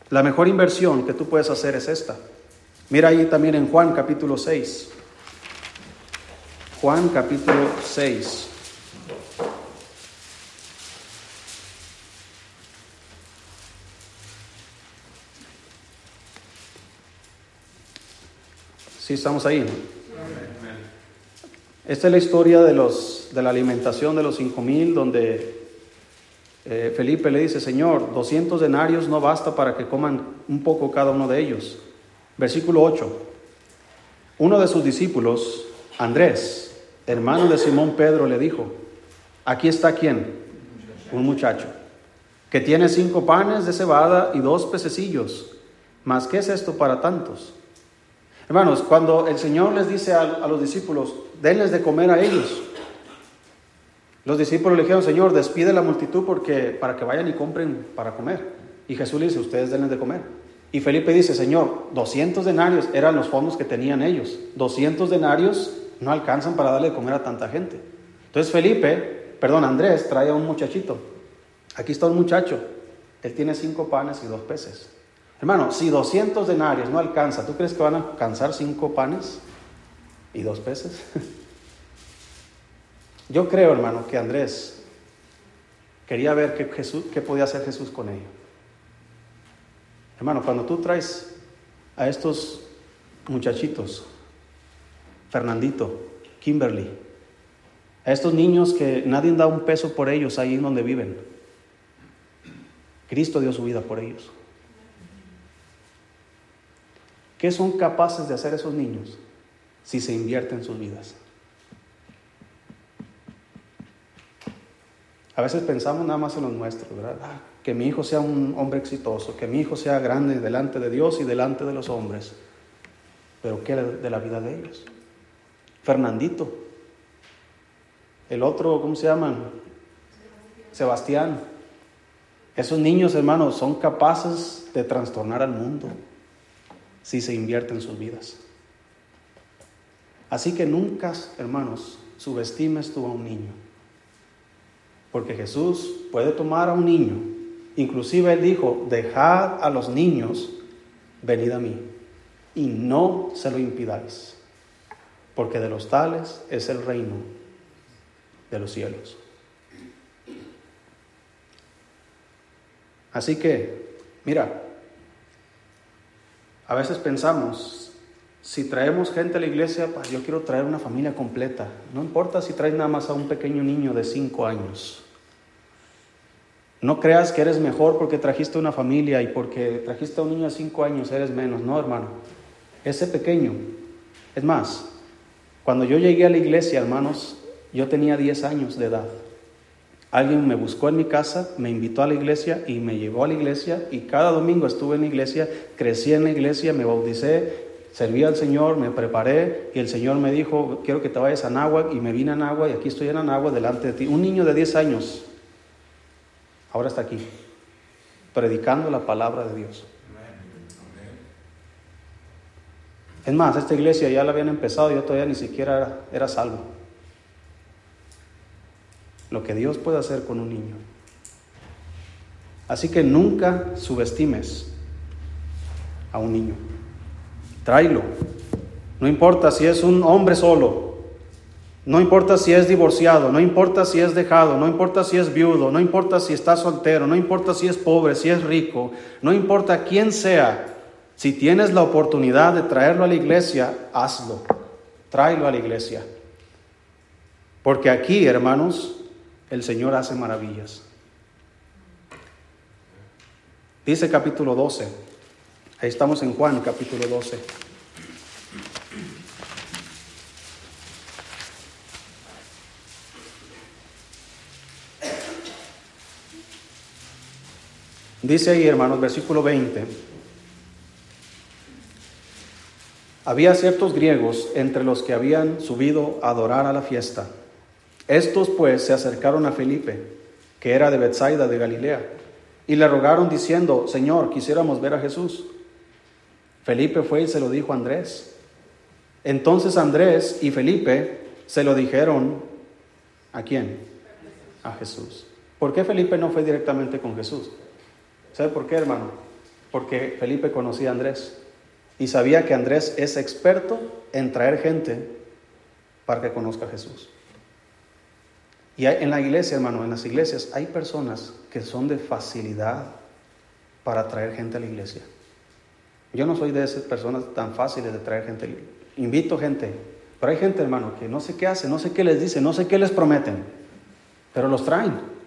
La mejor inversión que tú puedes hacer es esta. Mira ahí también en Juan capítulo 6. Juan capítulo 6. Sí, estamos ahí. Esta es la historia de, los, de la alimentación de los cinco mil, donde eh, Felipe le dice, Señor, 200 denarios no basta para que coman un poco cada uno de ellos. Versículo 8. Uno de sus discípulos, Andrés, hermano de Simón Pedro, le dijo, aquí está quién? Un muchacho, que tiene cinco panes de cebada y dos pececillos. ¿Mas qué es esto para tantos? Hermanos, cuando el Señor les dice a, a los discípulos, denles de comer a ellos, los discípulos le dijeron, Señor, despide la multitud porque, para que vayan y compren para comer. Y Jesús le dice, ustedes denles de comer. Y Felipe dice, Señor, 200 denarios eran los fondos que tenían ellos. 200 denarios no alcanzan para darle de comer a tanta gente. Entonces Felipe, perdón, Andrés trae a un muchachito. Aquí está un muchacho. Él tiene cinco panes y dos peces. Hermano, si 200 denarios no alcanza, ¿tú crees que van a alcanzar cinco panes y dos peces? Yo creo, hermano, que Andrés quería ver qué, podía hacer Jesús con ello. Hermano, cuando tú traes a estos muchachitos, Fernandito, Kimberly, a estos niños que nadie da un peso por ellos ahí en donde viven, Cristo dio su vida por ellos. ¿Qué son capaces de hacer esos niños si se invierten sus vidas? A veces pensamos nada más en los nuestros, ¿verdad? Ah, que mi hijo sea un hombre exitoso, que mi hijo sea grande delante de Dios y delante de los hombres. Pero ¿qué de la vida de ellos? Fernandito. El otro, ¿cómo se llaman? Sebastián. Esos niños, hermanos, son capaces de trastornar al mundo si se invierten sus vidas. Así que nunca, hermanos, subestimes tú a un niño. Porque Jesús puede tomar a un niño. Inclusive él dijo, dejad a los niños, venid a mí. Y no se lo impidáis. Porque de los tales es el reino de los cielos. Así que, mira, a veces pensamos, si traemos gente a la iglesia, pues yo quiero traer una familia completa. No importa si traes nada más a un pequeño niño de cinco años. No creas que eres mejor porque trajiste una familia y porque trajiste a un niño de cinco años eres menos. No, hermano. Ese pequeño. Es más, cuando yo llegué a la iglesia, hermanos, yo tenía 10 años de edad. Alguien me buscó en mi casa, me invitó a la iglesia y me llevó a la iglesia y cada domingo estuve en la iglesia, crecí en la iglesia, me bauticé, serví al Señor, me preparé y el Señor me dijo, quiero que te vayas a Anáhuac y me vine a Anáhuac y aquí estoy en Anáhuac delante de ti. Un niño de 10 años, ahora está aquí, predicando la palabra de Dios. Es más, esta iglesia ya la habían empezado yo todavía ni siquiera era, era salvo lo que Dios puede hacer con un niño. Así que nunca subestimes a un niño. Tráelo. No importa si es un hombre solo, no importa si es divorciado, no importa si es dejado, no importa si es viudo, no importa si está soltero, no importa si es pobre, si es rico, no importa quién sea. Si tienes la oportunidad de traerlo a la iglesia, hazlo. Tráelo a la iglesia. Porque aquí, hermanos, el Señor hace maravillas. Dice capítulo 12. Ahí estamos en Juan, capítulo 12. Dice ahí, hermanos, versículo 20. Había ciertos griegos entre los que habían subido a adorar a la fiesta. Estos pues se acercaron a Felipe, que era de Bethsaida de Galilea, y le rogaron diciendo, Señor, quisiéramos ver a Jesús. Felipe fue y se lo dijo a Andrés. Entonces Andrés y Felipe se lo dijeron a quién? A Jesús. ¿Por qué Felipe no fue directamente con Jesús? ¿Sabe por qué, hermano? Porque Felipe conocía a Andrés y sabía que Andrés es experto en traer gente para que conozca a Jesús. Y en la iglesia, hermano, en las iglesias hay personas que son de facilidad para traer gente a la iglesia. Yo no soy de esas personas tan fáciles de traer gente. Invito gente, pero hay gente, hermano, que no sé qué hace, no sé qué les dice, no sé qué les prometen, pero los traen.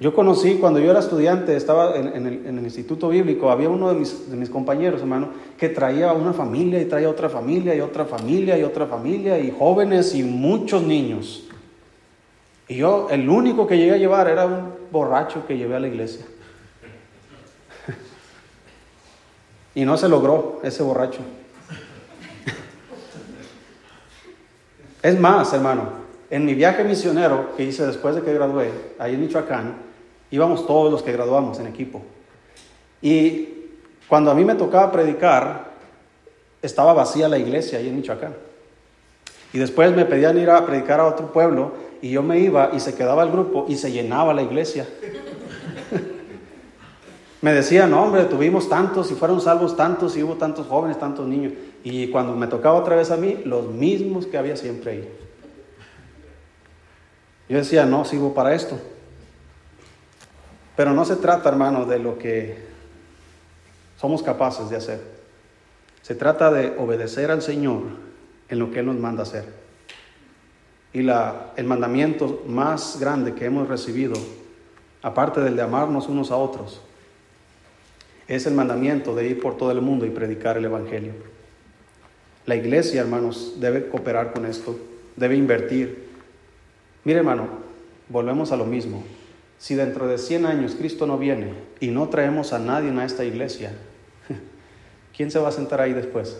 Yo conocí cuando yo era estudiante, estaba en, el, instituto bíblico, había uno de mis, de mis, compañeros, hermano, que traía una familia y traía otra familia y otra familia y otra familia y jóvenes y muchos niños. Y yo, el único que llegué a llevar era un borracho que llevé a la iglesia. Y no se logró ese borracho. es más, hermano, en mi viaje misionero que hice después de que gradué, ahí en Michoacán, íbamos todos los que graduamos en equipo. Y cuando a mí me tocaba predicar, estaba vacía la iglesia ahí en Michoacán. Y después me pedían ir a predicar a otro pueblo y yo me iba y se quedaba el grupo y se llenaba la iglesia. Me decían, no, hombre, tuvimos tantos y fueron salvos tantos y hubo tantos jóvenes, tantos niños. Y cuando me tocaba otra vez a mí, los mismos que había siempre ahí. Yo decía, no, sigo para esto. Pero no se trata, hermano, de lo que somos capaces de hacer. Se trata de obedecer al Señor en lo que Él nos manda hacer. Y la, el mandamiento más grande que hemos recibido, aparte del de amarnos unos a otros, es el mandamiento de ir por todo el mundo y predicar el Evangelio. La iglesia, hermanos, debe cooperar con esto, debe invertir. Mire, hermano, volvemos a lo mismo. Si dentro de 100 años Cristo no viene y no traemos a nadie a esta iglesia, ¿quién se va a sentar ahí después?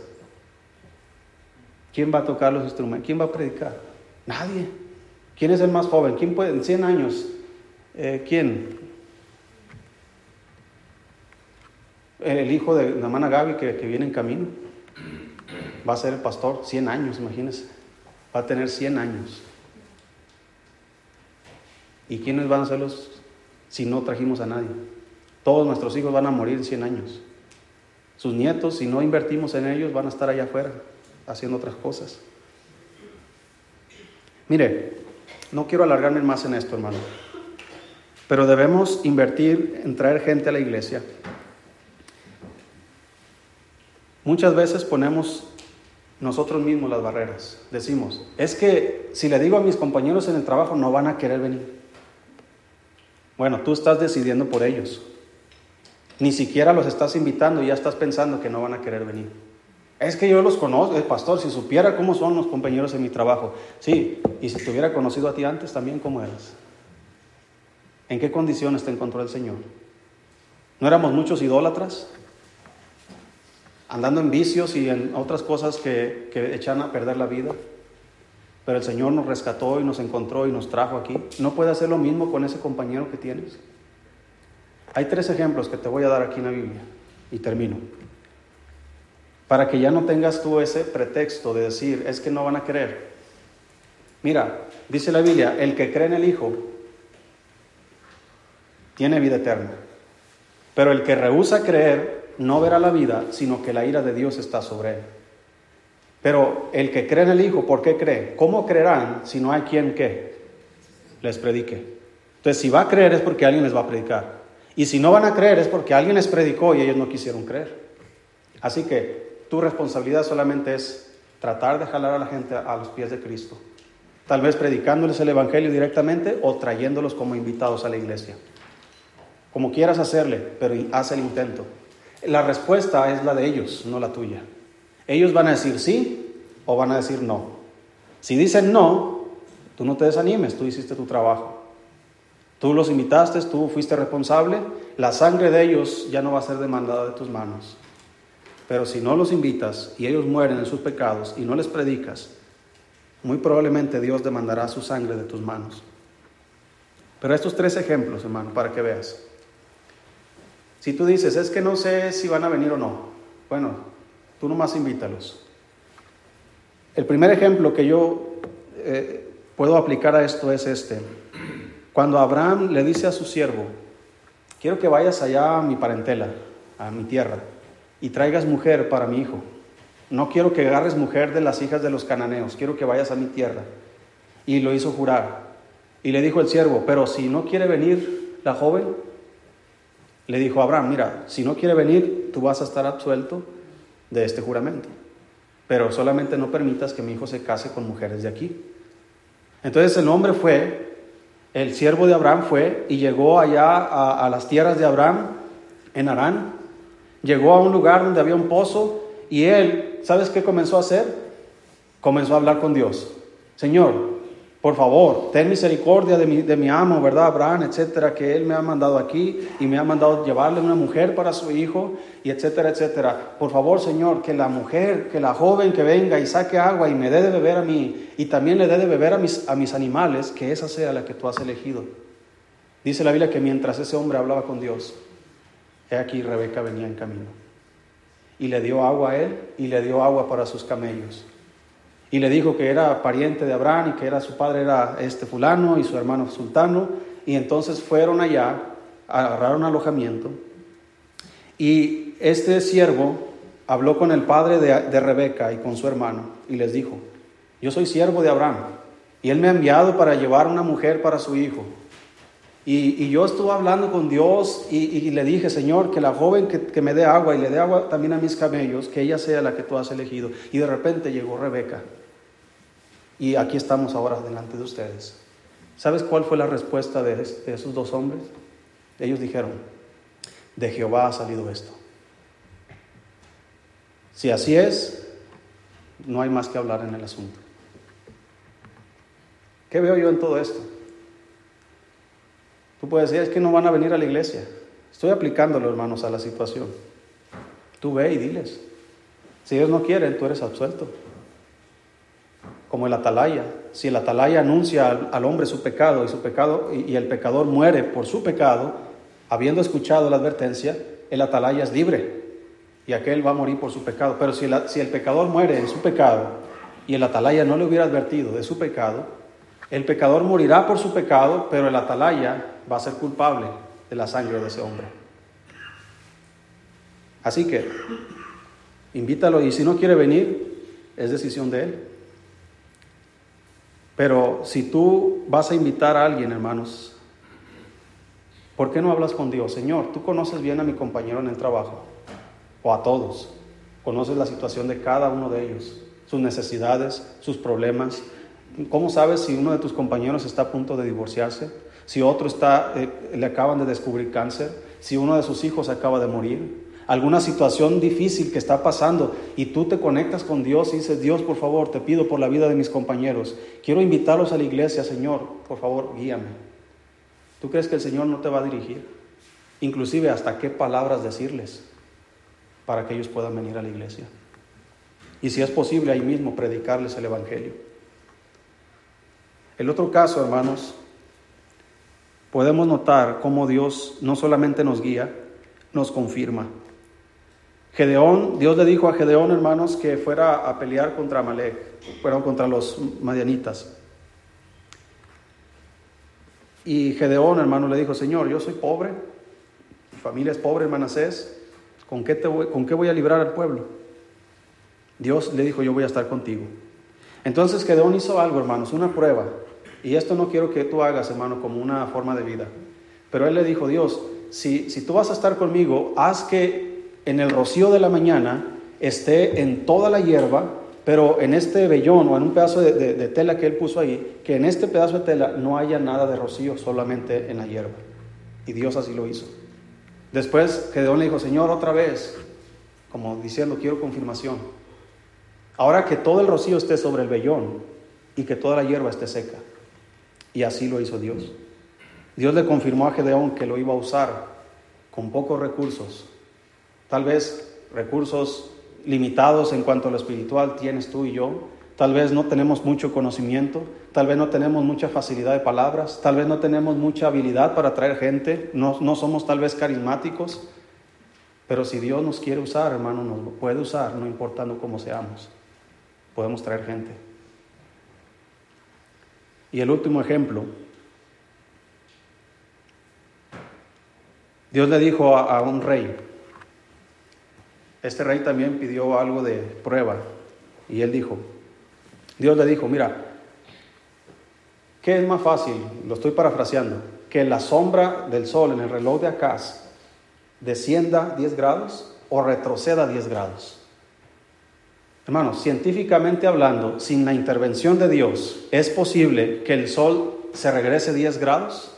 ¿Quién va a tocar los instrumentos? ¿Quién va a predicar? Nadie. ¿Quién es el más joven? ¿Quién puede? En 100 años. Eh, ¿Quién? El hijo de la hermana Gaby que, viene en camino. va a ser el pastor 100 años, imagínense. Va a tener 100 años. ¿Y quiénes van a ser los si no trajimos a nadie? Todos nuestros hijos van a morir en 100 años. Sus nietos, si no invertimos en ellos, van a estar allá afuera haciendo otras cosas. Mire, no quiero alargarme más en esto, hermano, pero debemos invertir en traer gente a la iglesia. Muchas veces ponemos nosotros mismos las barreras. Decimos, es que si le digo a mis compañeros en el trabajo, no van a querer venir. Bueno, tú estás decidiendo por ellos. Ni siquiera los estás invitando y ya estás pensando que no van a querer venir. Es que yo los conozco, el eh, pastor, si supiera cómo son los compañeros en mi trabajo. Sí, y si te hubiera conocido a ti antes también, ¿cómo eras? ¿En qué condiciones te encontró el Señor? ¿No éramos muchos idólatras? Andando en vicios y en otras cosas que, que echan a perder la vida. Pero el Señor nos rescató y nos encontró y nos trajo aquí. ¿No puede hacer lo mismo con ese compañero que tienes? Hay tres ejemplos que te voy a dar aquí en la Biblia y termino. Para que ya no tengas tú ese pretexto de decir, es que no van a creer. Mira, dice la Biblia, el que cree en el Hijo tiene vida eterna. Pero el que rehúsa creer no verá la vida, sino que la ira de Dios está sobre él. Pero el que cree en el Hijo, ¿por qué cree? ¿Cómo creerán si no hay quien que les predique? Entonces, si va a creer es porque alguien les va a predicar. Y si no van a creer es porque alguien les predicó y ellos no quisieron creer. Así que tu responsabilidad solamente es tratar de jalar a la gente a los pies de Cristo. Tal vez predicándoles el Evangelio directamente o trayéndolos como invitados a la iglesia. Como quieras hacerle, pero haz el intento. La respuesta es la de ellos, no la tuya. Ellos van a decir sí o van a decir no. Si dicen no, tú no te desanimes, tú hiciste tu trabajo. Tú los invitaste, tú fuiste responsable, la sangre de ellos ya no va a ser demandada de tus manos. Pero si no los invitas y ellos mueren en sus pecados y no les predicas, muy probablemente Dios demandará su sangre de tus manos. Pero estos tres ejemplos, hermano, para que veas. Si tú dices, es que no sé si van a venir o no, bueno, Tú nomás invítalos. El primer ejemplo que yo eh, puedo aplicar a esto es este. Cuando Abraham le dice a su siervo, quiero que vayas allá a mi parentela, a mi tierra, y traigas mujer para mi hijo. No quiero que agarres mujer de las hijas de los cananeos, quiero que vayas a mi tierra. Y lo hizo jurar. Y le dijo el siervo, pero si no quiere venir la joven, le dijo a Abraham, mira, si no quiere venir, tú vas a estar absuelto de este juramento. Pero solamente no permitas que mi hijo se case con mujeres de aquí. Entonces el hombre fue, el siervo de Abraham fue y llegó allá a, a las tierras de Abraham en Arán. Llegó a un lugar donde había un pozo y él, ¿sabes qué comenzó a hacer? Comenzó a hablar con Dios. Señor, por favor, ten misericordia de mi, amo, ¿verdad? Abraham, etcétera, que él me ha mandado aquí y me ha mandado llevarle una mujer para su hijo, y etcétera, etcétera. Por favor, Señor, que la mujer, que la joven que venga y saque agua y me dé de beber a mí, y también le dé de beber a mis, a mis animales, que esa sea la que tú has elegido. Dice la Biblia que mientras ese hombre hablaba con Dios, he aquí Rebeca venía en camino. Y le dio agua a él y le dio agua para sus camellos y le dijo que era pariente de Abraham y que era su padre era este fulano y su hermano sultano y entonces fueron allá, agarraron alojamiento y este siervo habló con el padre de, Rebeca y con su hermano y les dijo, yo soy siervo de Abraham y él me ha enviado para llevar una mujer para su hijo. Y, yo estuve hablando con Dios y, le dije, Señor, que la joven que, que, me dé agua y le dé agua también a mis camellos, que ella sea la que tú has elegido. Y de repente llegó Rebeca y aquí estamos ahora delante de ustedes. ¿Sabes cuál fue la respuesta de, esos dos hombres? Ellos dijeron, de Jehová ha salido esto. Si así es, no hay más que hablar en el asunto. ¿Qué veo yo en todo esto? Tú puedes decir, es que no van a venir a la iglesia. Estoy aplicándolo, hermanos, a la situación. Tú ve y diles. Si ellos no quieren, tú eres absuelto como el atalaya. Si el atalaya anuncia al, hombre su pecado y su pecado y, el pecador muere por su pecado, habiendo escuchado la advertencia, el atalaya es libre. y aquel va a morir por su pecado. Pero si, si el pecador muere en su pecado y el atalaya no le hubiera advertido de su pecado, el pecador morirá por su pecado, pero el atalaya va a ser culpable de la sangre de ese hombre. Así que invítalo y si no quiere venir, es decisión de él. Pero si tú vas a invitar a alguien, hermanos, ¿por qué no hablas con Dios? Señor, tú conoces bien a mi compañero en el trabajo, o a todos. Conoces la situación de cada uno de ellos, sus necesidades, sus problemas. ¿Cómo sabes si uno de tus compañeros está a punto de divorciarse? Si otro está, eh, le acaban de descubrir cáncer? Si uno de sus hijos acaba de morir? Alguna situación difícil que está pasando y tú te conectas con Dios y dices, Dios, por favor, te pido por la vida de mis compañeros, quiero invitarlos a la iglesia, Señor, por favor, guíame. ¿Tú crees que el Señor no te va a dirigir? Inclusive hasta qué palabras decirles para que ellos puedan venir a la iglesia. Y si es posible, ahí mismo predicarles el Evangelio. El otro caso, hermanos, podemos notar cómo Dios no solamente nos guía, nos confirma. Gedeón, Dios le dijo a Gedeón, hermanos, que fuera a pelear contra Amalek, fueron contra los madianitas. Y Gedeón, hermano, le dijo, Señor, yo soy pobre, mi familia es pobre Manasés, ¿con qué, voy, ¿con qué voy a librar al pueblo? Dios le dijo, yo voy a estar contigo. Entonces Gedeón hizo algo, hermanos, una prueba. Y esto no quiero que tú hagas, hermano, como una forma de vida. Pero él le dijo, Dios, si, si tú vas a estar conmigo, haz que en el rocío de la mañana esté en toda la hierba, pero en este vellón o en un pedazo de, tela que él puso ahí, que en este pedazo de tela no haya nada de rocío, solamente en la hierba. Y Dios así lo hizo. Después Gedeón le dijo, Señor, otra vez, como diciendo, quiero confirmación. Ahora que todo el rocío esté sobre el vellón y que toda la hierba esté seca. Y así lo hizo Dios. Dios le confirmó a Gedeón que lo iba a usar con pocos recursos Tal vez recursos limitados en cuanto a lo espiritual tienes tú y yo. Tal vez no tenemos mucho conocimiento, tal vez no tenemos mucha facilidad de palabras, tal vez no tenemos mucha habilidad para atraer gente, no, no somos tal vez carismáticos, pero si Dios nos quiere usar, hermano, nos puede usar, no importando cómo seamos. Podemos traer gente. Y el último ejemplo. Dios le dijo a un rey, este rey también pidió algo de prueba y él dijo, Dios le dijo, mira, ¿qué es más fácil? Lo estoy parafraseando, que la sombra del sol en el reloj de Acaz descienda 10 grados o retroceda 10 grados. Hermanos, científicamente hablando, sin la intervención de Dios, ¿es posible que el sol se regrese 10 grados?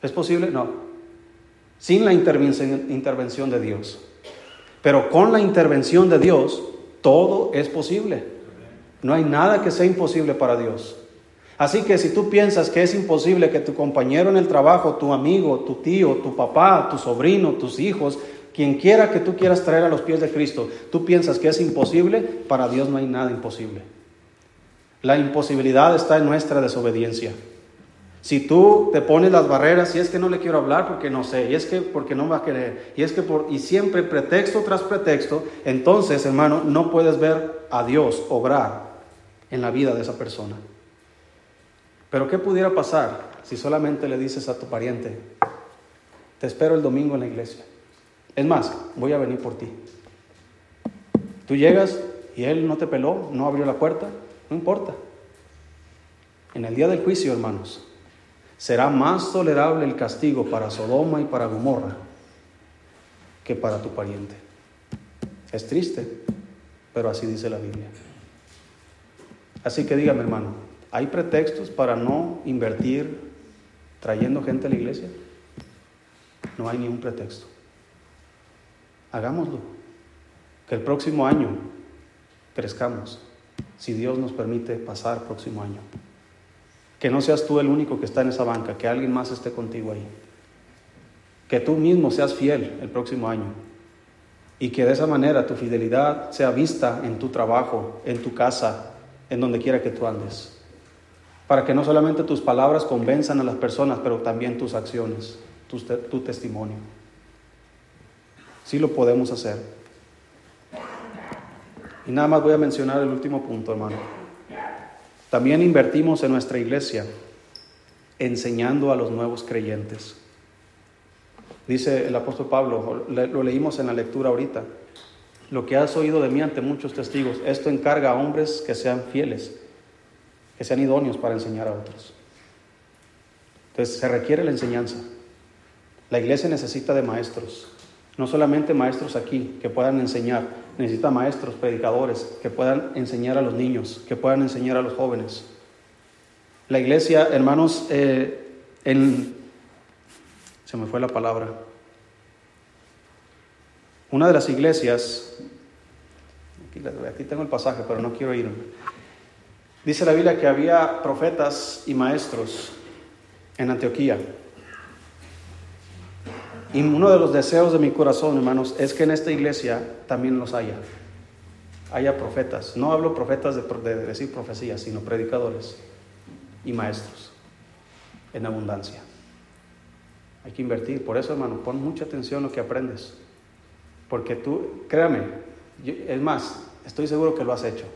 ¿Es posible? No. Sin la intervención de Dios. Pero con la intervención de Dios, todo es posible. No hay nada que sea imposible para Dios. Así que si tú piensas que es imposible que tu compañero en el trabajo, tu amigo, tu tío, tu papá, tu sobrino, tus hijos, quien quiera que tú quieras traer a los pies de Cristo, tú piensas que es imposible, para Dios no hay nada imposible. La imposibilidad está en nuestra desobediencia. Si tú te pones las barreras, y es que no le quiero hablar porque no sé, y es que porque no va a querer, y es que por, y siempre pretexto tras pretexto, entonces, hermano, no puedes ver a Dios obrar en la vida de esa persona. Pero ¿qué pudiera pasar si solamente le dices a tu pariente, te espero el domingo en la iglesia? Es más, voy a venir por ti. Tú llegas y él no te peló, no abrió la puerta, no importa. En el día del juicio, hermanos, será más tolerable el castigo para Sodoma y para Gomorra que para tu pariente. Es triste, pero así dice la Biblia. Así que dígame, hermano, ¿hay pretextos para no invertir trayendo gente a la iglesia? No hay ningún pretexto. Hagámoslo. Que el próximo año crezcamos, si Dios nos permite pasar el próximo año. Que no seas tú el único que está en esa banca, que alguien más esté contigo ahí. Que tú mismo seas fiel el próximo año. Y que de esa manera tu fidelidad sea vista en tu trabajo, en tu casa, en donde quiera que tú andes. Para que no solamente tus palabras convenzan a las personas, pero también tus acciones, tu, tu testimonio. Sí lo podemos hacer. Y nada más voy a mencionar el último punto, hermano. También invertimos en nuestra iglesia enseñando a los nuevos creyentes. Dice el apóstol Pablo, lo leímos en la lectura ahorita, lo que has oído de mí ante muchos testigos, esto encarga a hombres que sean fieles, que sean idóneos para enseñar a otros. Entonces se requiere la enseñanza. La iglesia necesita de maestros, no solamente maestros aquí que puedan enseñar, necesita maestros, predicadores que puedan enseñar a los niños, que puedan enseñar a los jóvenes. La iglesia, hermanos, eh, se me fue la palabra. Una de las iglesias, aquí, tengo el pasaje, pero no quiero irme. Dice la Biblia que había profetas y maestros en Antioquía. Y uno de los deseos de mi corazón, hermanos, es que en esta iglesia también los haya. Haya profetas. No hablo profetas de, de decir profecías, sino predicadores y maestros en abundancia. Hay que invertir. Por eso, hermano, pon mucha atención a lo que aprendes. Porque tú, créame, es más, estoy seguro que lo has hecho.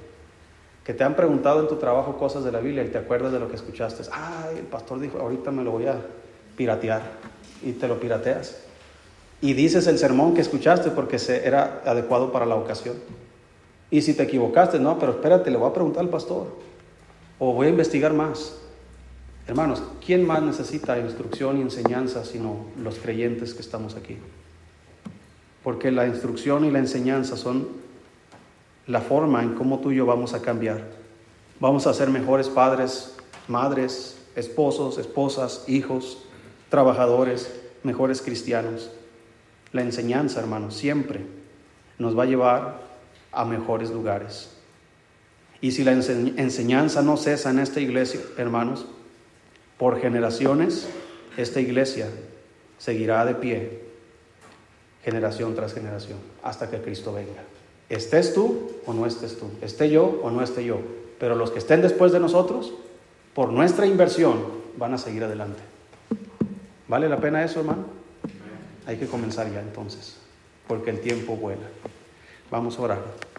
Que te han preguntado en tu trabajo cosas de la Biblia y te acuerdas de lo que escuchaste. Ay, el pastor dijo, ahorita me lo voy a piratear. Y te lo pirateas. Y dices el sermón que escuchaste porque se, era adecuado para la ocasión. Y si te equivocaste, no, pero espérate, le voy a preguntar al pastor. O voy a investigar más. Hermanos, ¿quién más necesita instrucción y enseñanza sino los creyentes que estamos aquí? Porque la instrucción y la enseñanza son la forma en cómo tú y yo vamos a cambiar. Vamos a ser mejores padres, madres, esposos, esposas, hijos, trabajadores, mejores cristianos. La enseñanza, hermanos, siempre nos va a llevar a mejores lugares. Y si la enseñanza no cesa en esta iglesia, hermanos, por generaciones, esta iglesia seguirá de pie, generación tras generación, hasta que Cristo venga. Estés tú o no estés tú, esté yo o no esté yo, pero los que estén después de nosotros, por nuestra inversión, van a seguir adelante. ¿Vale la pena eso, hermano? Hay que comenzar ya entonces, porque el tiempo vuela. Vamos a orar.